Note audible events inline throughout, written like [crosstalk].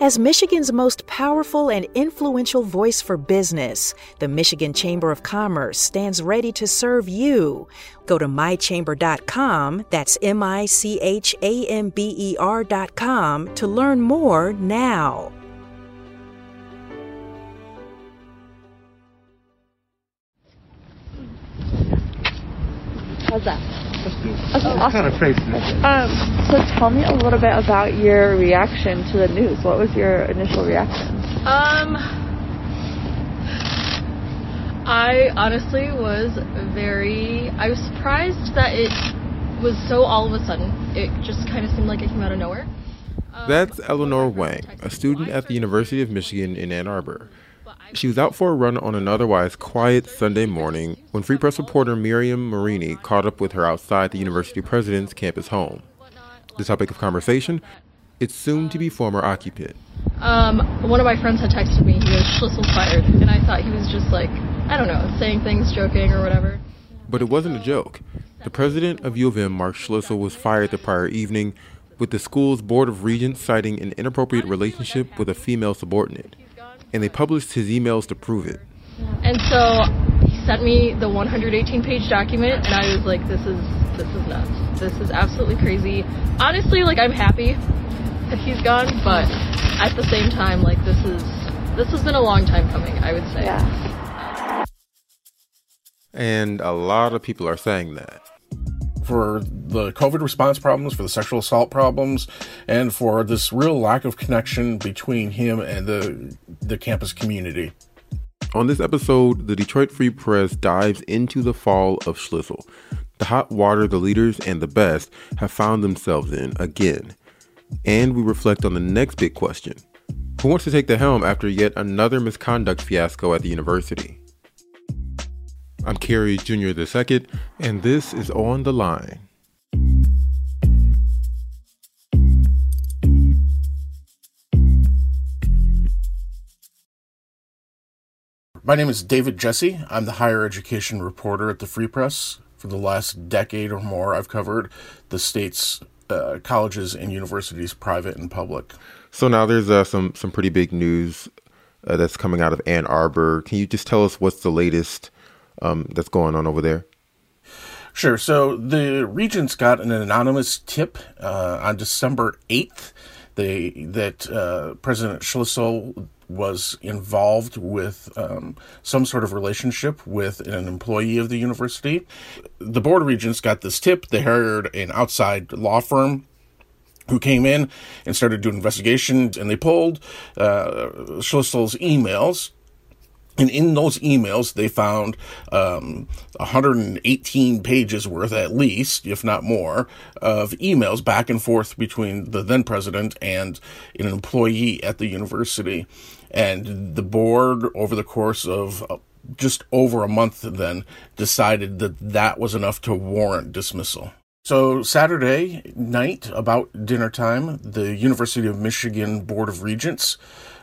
As Michigan's most powerful and influential voice for business, the Michigan Chamber of Commerce stands ready to serve you. Go to mychamber.com, that's M I C H A M B E R.com, to learn more now. How's that? That's awesome. kind of crazy. Um, so tell me a little bit about your reaction to the news. What was your initial reaction? Um, I honestly was very. I was surprised that it was so all of a sudden. It just kind of seemed like it came out of nowhere. Um, That's Eleanor Wang, a student at the University of Michigan in Ann Arbor. She was out for a run on an otherwise quiet Sunday morning when Free Press reporter Miriam Marini caught up with her outside the university president's campus home. The topic of conversation, its soon to be former occupant. Um, one of my friends had texted me. He was "Schlissel's fired," and I thought he was just like, I don't know, saying things, joking, or whatever. But it wasn't a joke. The president of U of M, Mark Schlissel, was fired the prior evening, with the school's board of regents citing an inappropriate relationship with a female subordinate. And they published his emails to prove it. And so he sent me the 118 page document, and I was like, this is this is nuts. This is absolutely crazy. Honestly, like I'm happy that he's gone, but at the same time, like this is this has been a long time coming. I would say. Yeah. And a lot of people are saying that. For the COVID response problems, for the sexual assault problems, and for this real lack of connection between him and the the campus community. On this episode, the Detroit Free Press dives into the fall of Schlissel, the hot water the leaders and the best have found themselves in again. And we reflect on the next big question who wants to take the helm after yet another misconduct fiasco at the university? I'm Kerry Jr. II, and this is On the Line. My name is David Jesse. I'm the higher education reporter at the Free Press. For the last decade or more, I've covered the state's uh, colleges and universities, private and public. So now there's uh, some some pretty big news uh, that's coming out of Ann Arbor. Can you just tell us what's the latest um, that's going on over there? Sure. So the Regents got an anonymous tip uh, on December 8th they, that uh, President Schlissel was involved with um, some sort of relationship with an employee of the university. The Board of Regents got this tip. They hired an outside law firm who came in and started doing investigations, and they pulled uh, Schlissel's emails and in those emails, they found um, 118 pages worth, at least, if not more, of emails back and forth between the then president and an employee at the university. And the board, over the course of uh, just over a month, then decided that that was enough to warrant dismissal. So, Saturday night, about dinner time, the University of Michigan Board of Regents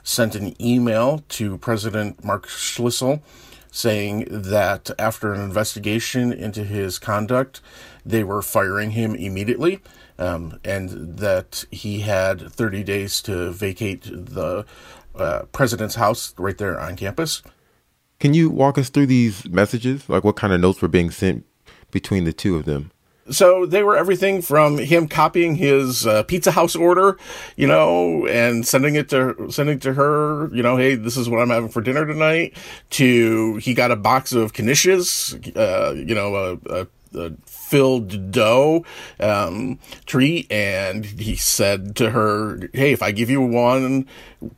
sent an email to President Mark Schlissel saying that after an investigation into his conduct, they were firing him immediately, um, and that he had 30 days to vacate the uh, president's house right there on campus. Can you walk us through these messages? Like what kind of notes were being sent between the two of them? So they were everything from him copying his uh, pizza house order, you know, and sending it to sending it to her, you know, hey, this is what I'm having for dinner tonight. To he got a box of knishes, uh, you know, a, a, a filled dough um, treat, and he said to her, "Hey, if I give you one,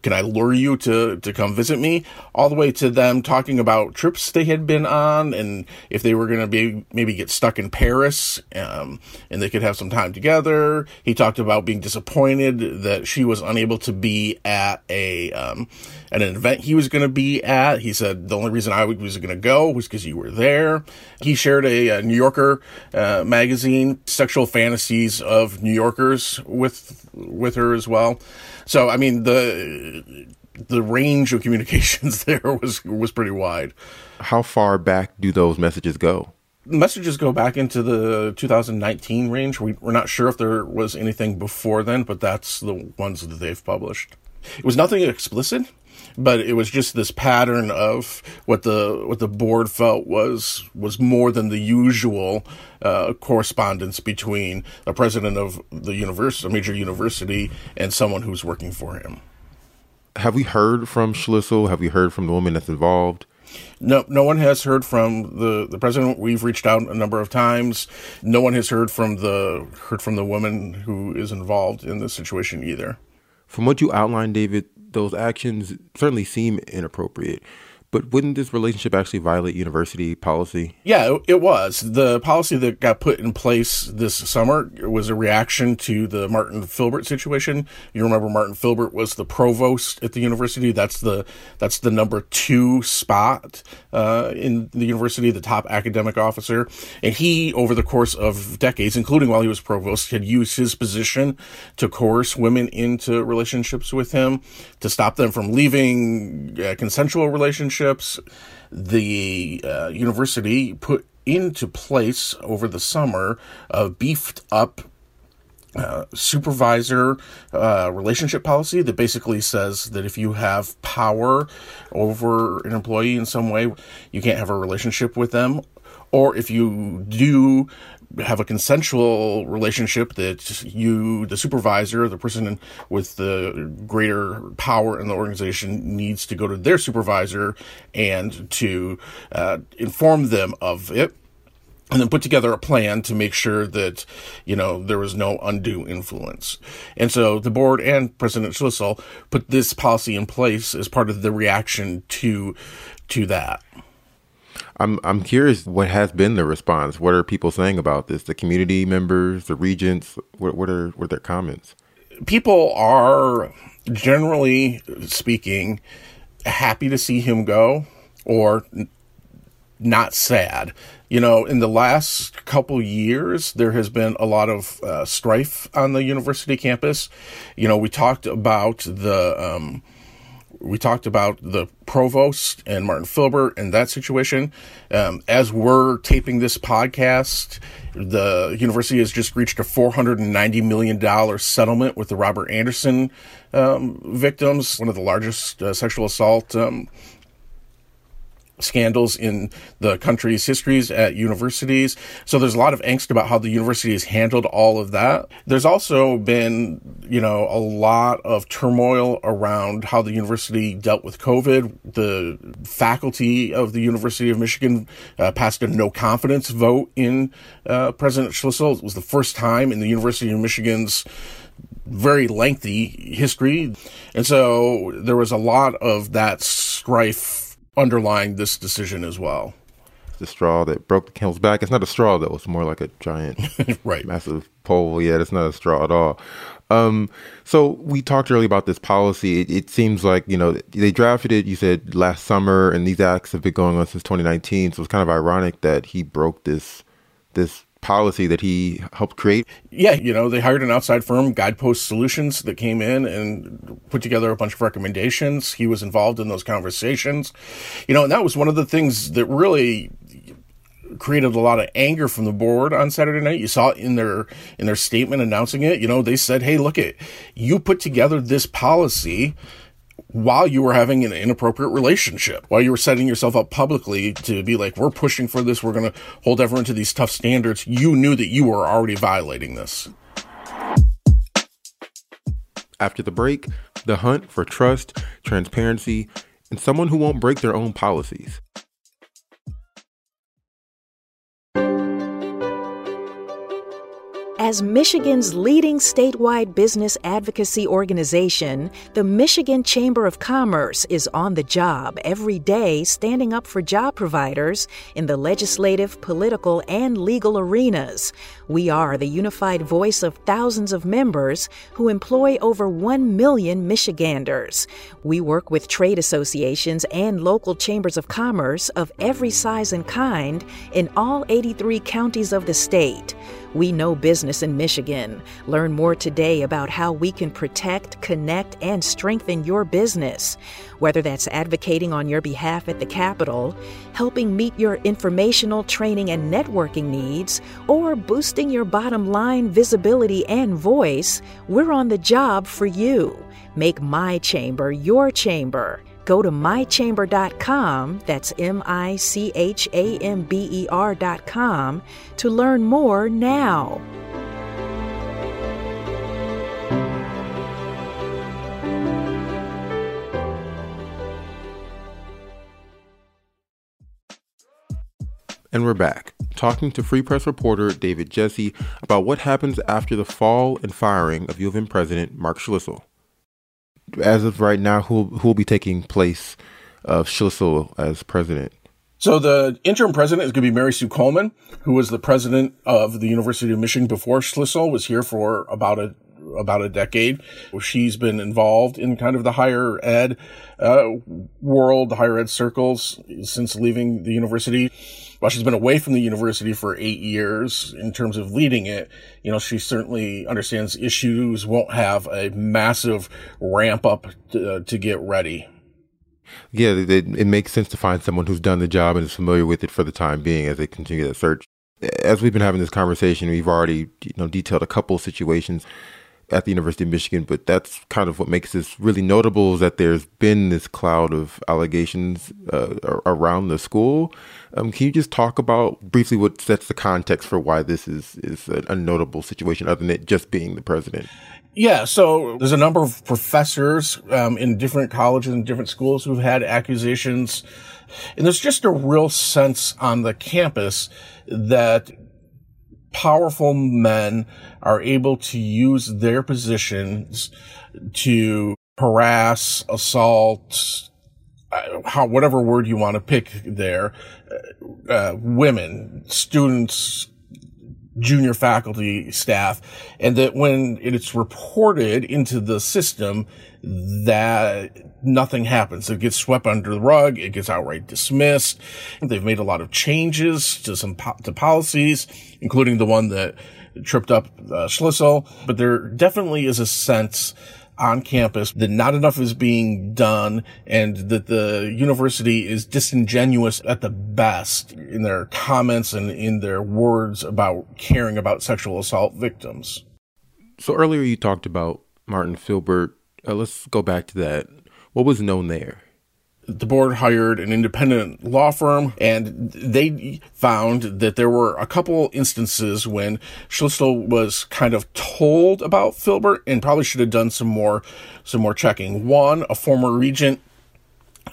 can I lure you to to come visit me?" All the way to them talking about trips they had been on, and if they were going to be maybe get stuck in Paris, um, and they could have some time together. He talked about being disappointed that she was unable to be at a um, at an event he was going to be at. He said the only reason I was going to go was because you were there. He shared a, a New Yorker uh, magazine, sexual fantasies of New Yorkers with with her as well. So I mean the the range of [laughs] communications there was was pretty wide. How far back do those messages go? Messages go back into the 2019 range. We, we're not sure if there was anything before then, but that's the ones that they've published. it was nothing explicit, but it was just this pattern of what the what the board felt was was more than the usual uh, correspondence between a president of the university, a major university, and someone who's working for him. Have we heard from Schlissel? Have we heard from the woman that's involved? No, no one has heard from the, the president. We've reached out a number of times. No one has heard from the heard from the woman who is involved in this situation either. From what you outlined, David, those actions certainly seem inappropriate. But wouldn't this relationship actually violate university policy? Yeah, it was. The policy that got put in place this summer was a reaction to the Martin Philbert situation. You remember Martin Philbert was the provost at the university. That's the that's the number two spot uh, in the university, the top academic officer. And he, over the course of decades, including while he was provost, had used his position to coerce women into relationships with him, to stop them from leaving uh, consensual relationships relationships the uh, university put into place over the summer a beefed up uh, supervisor uh, relationship policy that basically says that if you have power over an employee in some way, you can't have a relationship with them. Or if you do have a consensual relationship that you, the supervisor, the person with the greater power in the organization, needs to go to their supervisor and to uh, inform them of it. And then put together a plan to make sure that, you know, there was no undue influence. And so the board and President Schlissel put this policy in place as part of the reaction to, to that. I'm I'm curious what has been the response. What are people saying about this? The community members, the regents. What what are what are their comments? People are generally speaking happy to see him go, or not sad. You know, in the last couple years, there has been a lot of uh, strife on the university campus. You know, we talked about the. Um, we talked about the provost and Martin Philbert and that situation. Um, as we're taping this podcast, the university has just reached a $490 million settlement with the Robert Anderson um, victims, one of the largest uh, sexual assault um, scandals in the country's histories at universities. So there's a lot of angst about how the university has handled all of that. There's also been, you know, a lot of turmoil around how the university dealt with COVID. The faculty of the University of Michigan uh, passed a no confidence vote in uh, President Schlissel. It was the first time in the University of Michigan's very lengthy history. And so there was a lot of that strife underlying this decision as well. The straw that broke the camel's back. It's not a straw though. It's more like a giant, [laughs] right, massive pole. Yeah, it's not a straw at all. Um, so we talked earlier about this policy. It, it, seems like you know they drafted it. You said last summer, and these acts have been going on since 2019. So it's kind of ironic that he broke this this policy that he helped create? Yeah, you know, they hired an outside firm, Guidepost Solutions, that came in and put together a bunch of recommendations. He was involved in those conversations. You know, and that was one of the things that really created a lot of anger from the board on Saturday night. You saw it in their in their statement announcing it. You know, they said, "Hey, look it. You put together this policy while you were having an inappropriate relationship, while you were setting yourself up publicly to be like, we're pushing for this, we're going to hold everyone to these tough standards, you knew that you were already violating this. After the break, the hunt for trust, transparency, and someone who won't break their own policies. As Michigan's leading statewide business advocacy organization, the Michigan Chamber of Commerce is on the job every day standing up for job providers in the legislative, political, and legal arenas. We are the unified voice of thousands of members who employ over 1 million Michiganders. We work with trade associations and local chambers of commerce of every size and kind in all 83 counties of the state. We know business in Michigan. Learn more today about how we can protect, connect, and strengthen your business. Whether that's advocating on your behalf at the Capitol, helping meet your informational, training, and networking needs, or boosting your bottom line visibility and voice, we're on the job for you. Make my chamber your chamber. Go to mychamber.com, that's M I C H A M B E R.com, to learn more now. And we're back, talking to Free Press reporter David Jesse about what happens after the fall and firing of U of M President Mark Schlissel. As of right now, who who will be taking place of Schlissel as president? So the interim president is going to be Mary Sue Coleman, who was the president of the University of Michigan before Schlissel was here for about a about a decade. She's been involved in kind of the higher ed uh, world, the higher ed circles since leaving the university she's been away from the university for eight years in terms of leading it, you know, she certainly understands issues, won't have a massive ramp up to, uh, to get ready. Yeah, it, it, makes sense to find someone who's done the job and is familiar with it for the time being as they continue that search. As we've been having this conversation, we've already you know detailed a couple of situations at the University of Michigan, but that's kind of what makes this really notable is that there's been this cloud of allegations uh, around the school. Um, can you just talk about briefly what sets the context for why this is is a, a notable situation, other than it just being the president? Yeah, so there's a number of professors um, in different colleges and different schools who've had accusations, and there's just a real sense on the campus that powerful men are able to use their positions to harass, assault, uh, how, whatever word you want to pick there, uh, uh, women, students, junior faculty staff, and that when it's reported into the system, that nothing happens. It gets swept under the rug. It gets outright dismissed. They've made a lot of changes to some po- to policies, including the one that tripped up uh, Schlissel. But there definitely is a sense on campus that not enough is being done and that the university is disingenuous at the best in their comments and in their words about caring about sexual assault victims. So earlier you talked about Martin Philbert. Uh, let's go back to that. What was known there? the board hired an independent law firm and they found that there were a couple instances when Schlissel was kind of told about Philbert and probably should have done some more, some more checking. One, a former regent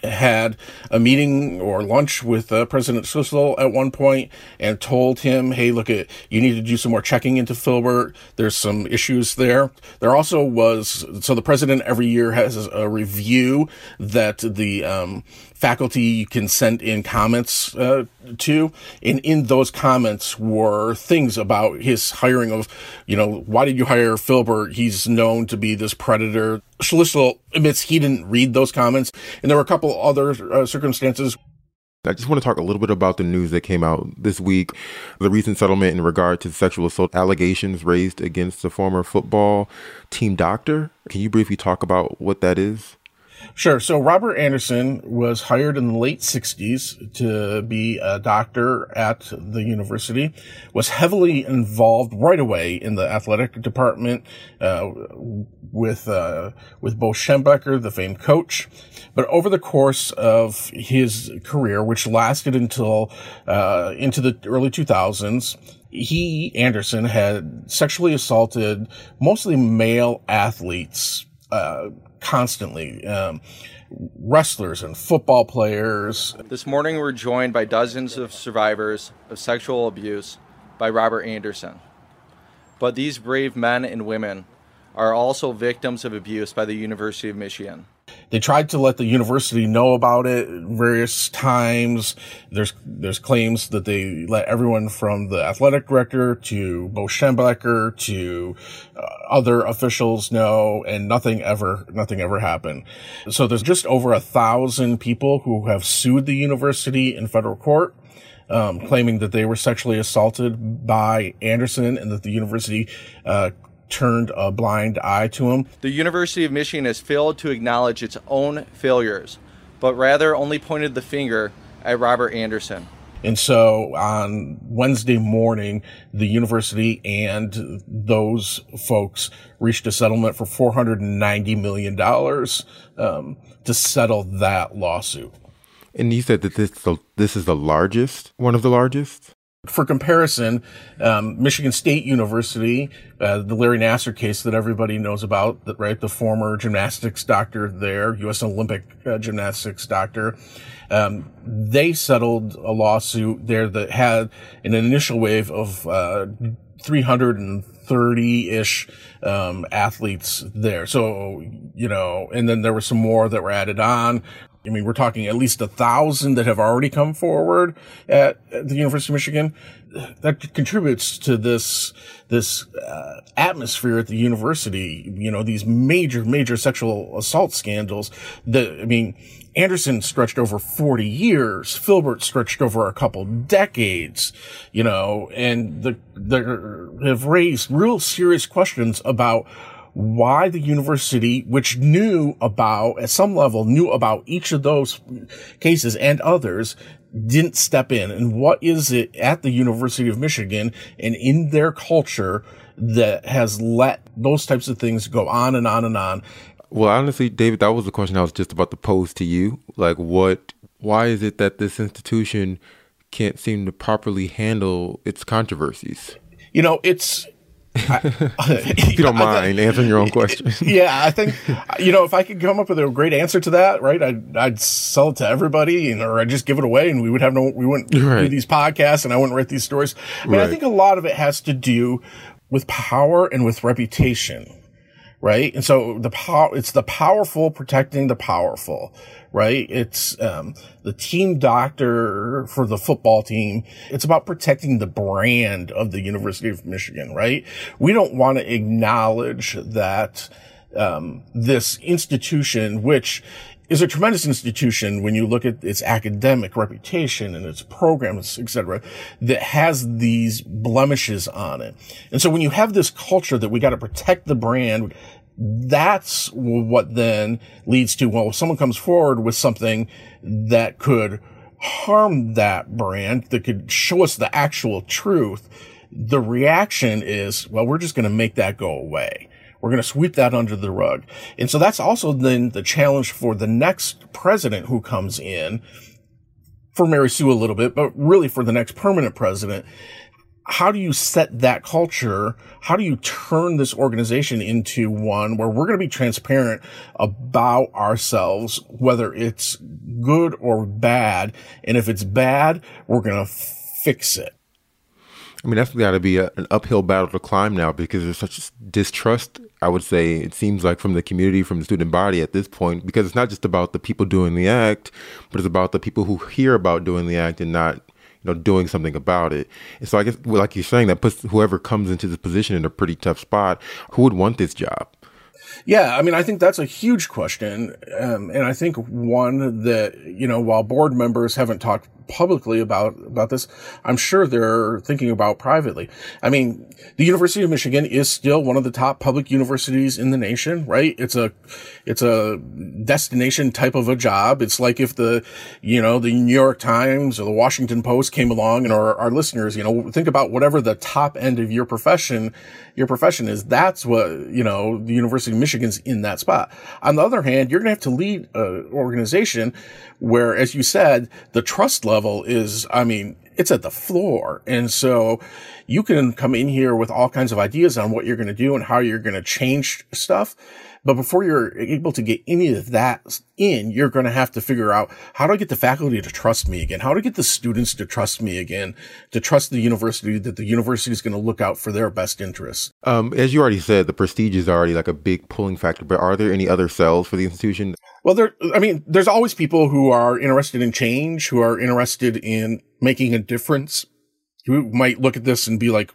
had a meeting or lunch with uh, President Schlissel at one point and told him, "Hey, look at you need to do some more checking into Philbert. There's some issues there." There also was so the president every year has a review that the um, faculty you can send in comments uh, to. And in those comments were things about his hiring of, you know, why did you hire Philbert? He's known to be this predator. Schlissel admits he didn't read those comments. And there were a couple other uh, circumstances I just want to talk a little bit about the news that came out this week, the recent settlement in regard to sexual assault allegations raised against the former football team doctor. Can you briefly talk about what that is? Sure. So Robert Anderson was hired in the late 60s to be a doctor at the university, was heavily involved right away in the athletic department, uh, with, uh, with Bo Schembechler, the famed coach. But over the course of his career, which lasted until, uh, into the early 2000s, he, Anderson, had sexually assaulted mostly male athletes, uh, constantly. Um, wrestlers and football players. This morning, we're joined by dozens of survivors of sexual abuse by Robert Anderson. But these brave men and women are also victims of abuse by the University of Michigan. They tried to let the university know about it various times. There's there's claims that they let everyone from the athletic director to Bo Schembechler to uh, other officials know, and nothing ever nothing ever happened. So there's just over a thousand people who have sued the university in federal court. Um, claiming that they were sexually assaulted by Anderson and that the university uh, turned a blind eye to him. The University of Michigan has failed to acknowledge its own failures, but rather only pointed the finger at Robert Anderson. And so on Wednesday morning, the university and those folks reached a settlement for $490 million um, to settle that lawsuit. And you said that this this is the largest, one of the largest. For comparison, um, Michigan State University, uh, the Larry Nassar case that everybody knows about, that, right? The former gymnastics doctor there, U.S. Olympic uh, gymnastics doctor, um, they settled a lawsuit there that had an initial wave of uh, 330 ish um, athletes there. So, you know, and then there were some more that were added on. I mean, we're talking at least a thousand that have already come forward at, at the University of Michigan. That contributes to this this uh, atmosphere at the university. You know, these major major sexual assault scandals. That I mean, Anderson stretched over forty years. Philbert stretched over a couple decades. You know, and the they have raised real serious questions about why the university, which knew about, at some level, knew about each of those cases and others, didn't step in. And what is it at the University of Michigan and in their culture that has let those types of things go on and on and on? Well, honestly, David, that was the question I was just about to pose to you. Like, what, why is it that this institution can't seem to properly handle its controversies? You know, it's, [laughs] if you don't mind answering your own question. [laughs] yeah, I think you know if I could come up with a great answer to that, right? I'd I'd sell it to everybody, and or I'd just give it away, and we would have no, we wouldn't right. do these podcasts, and I wouldn't write these stories. I mean, right. I think a lot of it has to do with power and with reputation right? And so the power, it's the powerful protecting the powerful, right? It's, um, the team doctor for the football team. It's about protecting the brand of the University of Michigan, right? We don't want to acknowledge that, um, this institution, which is a tremendous institution when you look at its academic reputation and its programs, et cetera, that has these blemishes on it. And so when you have this culture that we got to protect the brand, that's what then leads to, well, if someone comes forward with something that could harm that brand, that could show us the actual truth, the reaction is, well, we're just going to make that go away. We're going to sweep that under the rug. And so that's also then the challenge for the next president who comes in for Mary Sue a little bit, but really for the next permanent president how do you set that culture? How do you turn this organization into one where we're going to be transparent about ourselves, whether it's good or bad? And if it's bad, we're going to fix it. I mean, that's got to be a, an uphill battle to climb now because there's such distrust. I would say it seems like from the community, from the student body at this point, because it's not just about the people doing the act, but it's about the people who hear about doing the act and not know, doing something about it. And so I guess, well, like you're saying, that puts whoever comes into this position in a pretty tough spot. Who would want this job? Yeah, I mean, I think that's a huge question. Um, and I think one that, you know, while board members haven't talked publicly about, about this, I'm sure they're thinking about privately. I mean, the University of Michigan is still one of the top public universities in the nation, right? It's a, it's a destination type of a job. It's like if the, you know, the New York Times or the Washington Post came along and our, our listeners, you know, think about whatever the top end of your profession, your profession is. That's what, you know, the University of Michigan's in that spot. On the other hand, you're going to have to lead an organization where, as you said, the trust level is, I mean, it's at the floor. And so you can come in here with all kinds of ideas on what you're going to do and how you're going to change stuff. But before you're able to get any of that in, you're going to have to figure out how do I get the faculty to trust me again? How to get the students to trust me again, to trust the university that the university is going to look out for their best interests. Um, as you already said, the prestige is already like a big pulling factor, but are there any other cells for the institution? Well, there, I mean, there's always people who are interested in change, who are interested in making a difference, who might look at this and be like,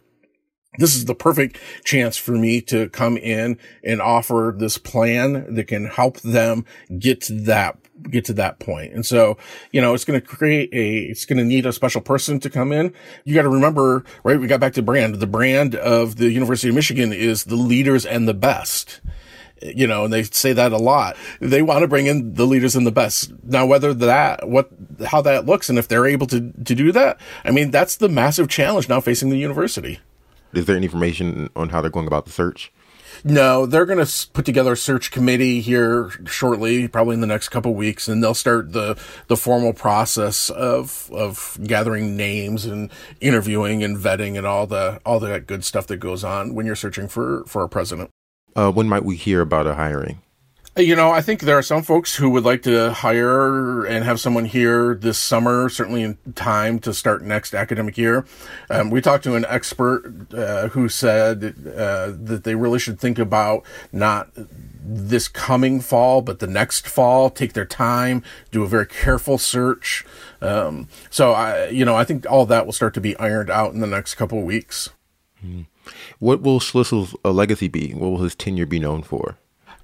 this is the perfect chance for me to come in and offer this plan that can help them get to that get to that point. And so, you know, it's going to create a, it's going to need a special person to come in. You got to remember, right? We got back to brand. The brand of the University of Michigan is the leaders and the best. You know, and they say that a lot. They want to bring in the leaders and the best. Now, whether that, what, how that looks and if they're able to, to do that, I mean, that's the massive challenge now facing the university. Is there any information on how they're going about the search? No, they're going to put together a search committee here shortly, probably in the next couple weeks, and they'll start the the formal process of of gathering names and interviewing and vetting and all the all that good stuff that goes on when you're searching for for a president. Uh, when might we hear about a hiring? You know, I think there are some folks who would like to hire and have someone here this summer, certainly in time to start next academic year. Um, we talked to an expert uh, who said uh, that they really should think about not this coming fall, but the next fall, take their time, do a very careful search. Um, so I, you know, I think all that will start to be ironed out in the next couple of weeks. What will Schlissel's uh, legacy be? What will his tenure be known for?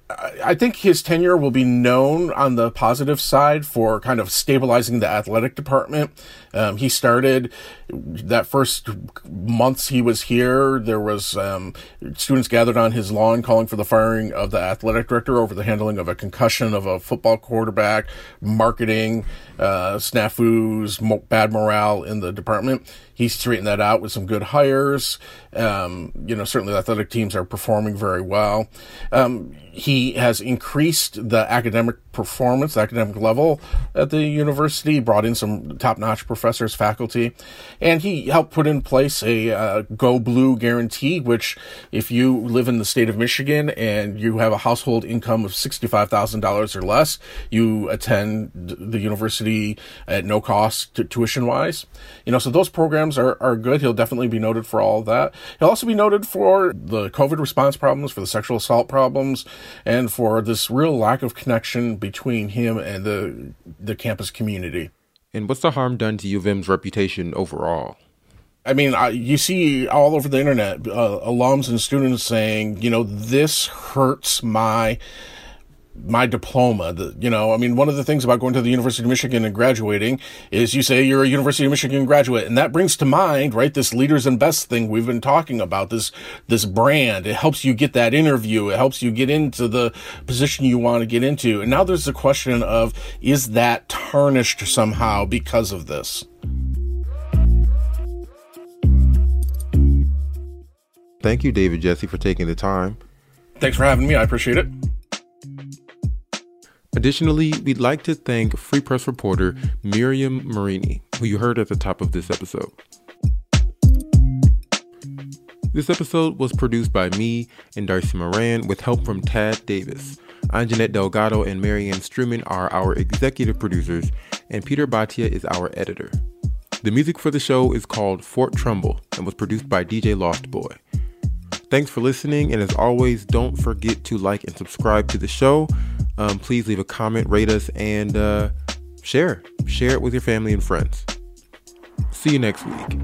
I think his tenure will be known on the positive side for kind of stabilizing the athletic department. Um, he started that first months he was here. There was um, students gathered on his lawn calling for the firing of the athletic director over the handling of a concussion of a football quarterback, marketing uh, snafus, mo- bad morale in the department. He straightened that out with some good hires. Um, you know, certainly the athletic teams are performing very well. Um, he has increased the academic performance, academic level at the university, brought in some top notch professors, faculty, and he helped put in place a uh, Go Blue guarantee, which if you live in the state of Michigan and you have a household income of $65,000 or less, you attend the university at no cost t- tuition wise. You know, so those programs are, are good. He'll definitely be noted for all of that. He'll also be noted for the COVID response problems, for the sexual assault problems, and for this real lack of connection between him and the the campus community. And what's the harm done to U of M's reputation overall? I mean, I, you see all over the internet uh, alums and students saying, you know, this hurts my my diploma. The, you know, I mean, one of the things about going to the University of Michigan and graduating is you say you're a University of Michigan graduate, and that brings to mind, right, this leaders and best thing we've been talking about. This this brand. It helps you get that interview. It helps you get into the position you want to get into. And now there's the question of is that tarnished somehow because of this? Thank you, David Jesse, for taking the time. Thanks for having me. I appreciate it. Additionally, we'd like to thank Free Press reporter Miriam Marini, who you heard at the top of this episode. This episode was produced by me and Darcy Moran with help from Tad Davis. I'm Jeanette Delgado and Marianne Struman are our executive producers, and Peter Bhatia is our editor. The music for the show is called Fort Trumbull and was produced by DJ Lost Boy. Thanks for listening, and as always, don't forget to like and subscribe to the show. Um, please leave a comment, rate us, and uh, share. Share it with your family and friends. See you next week.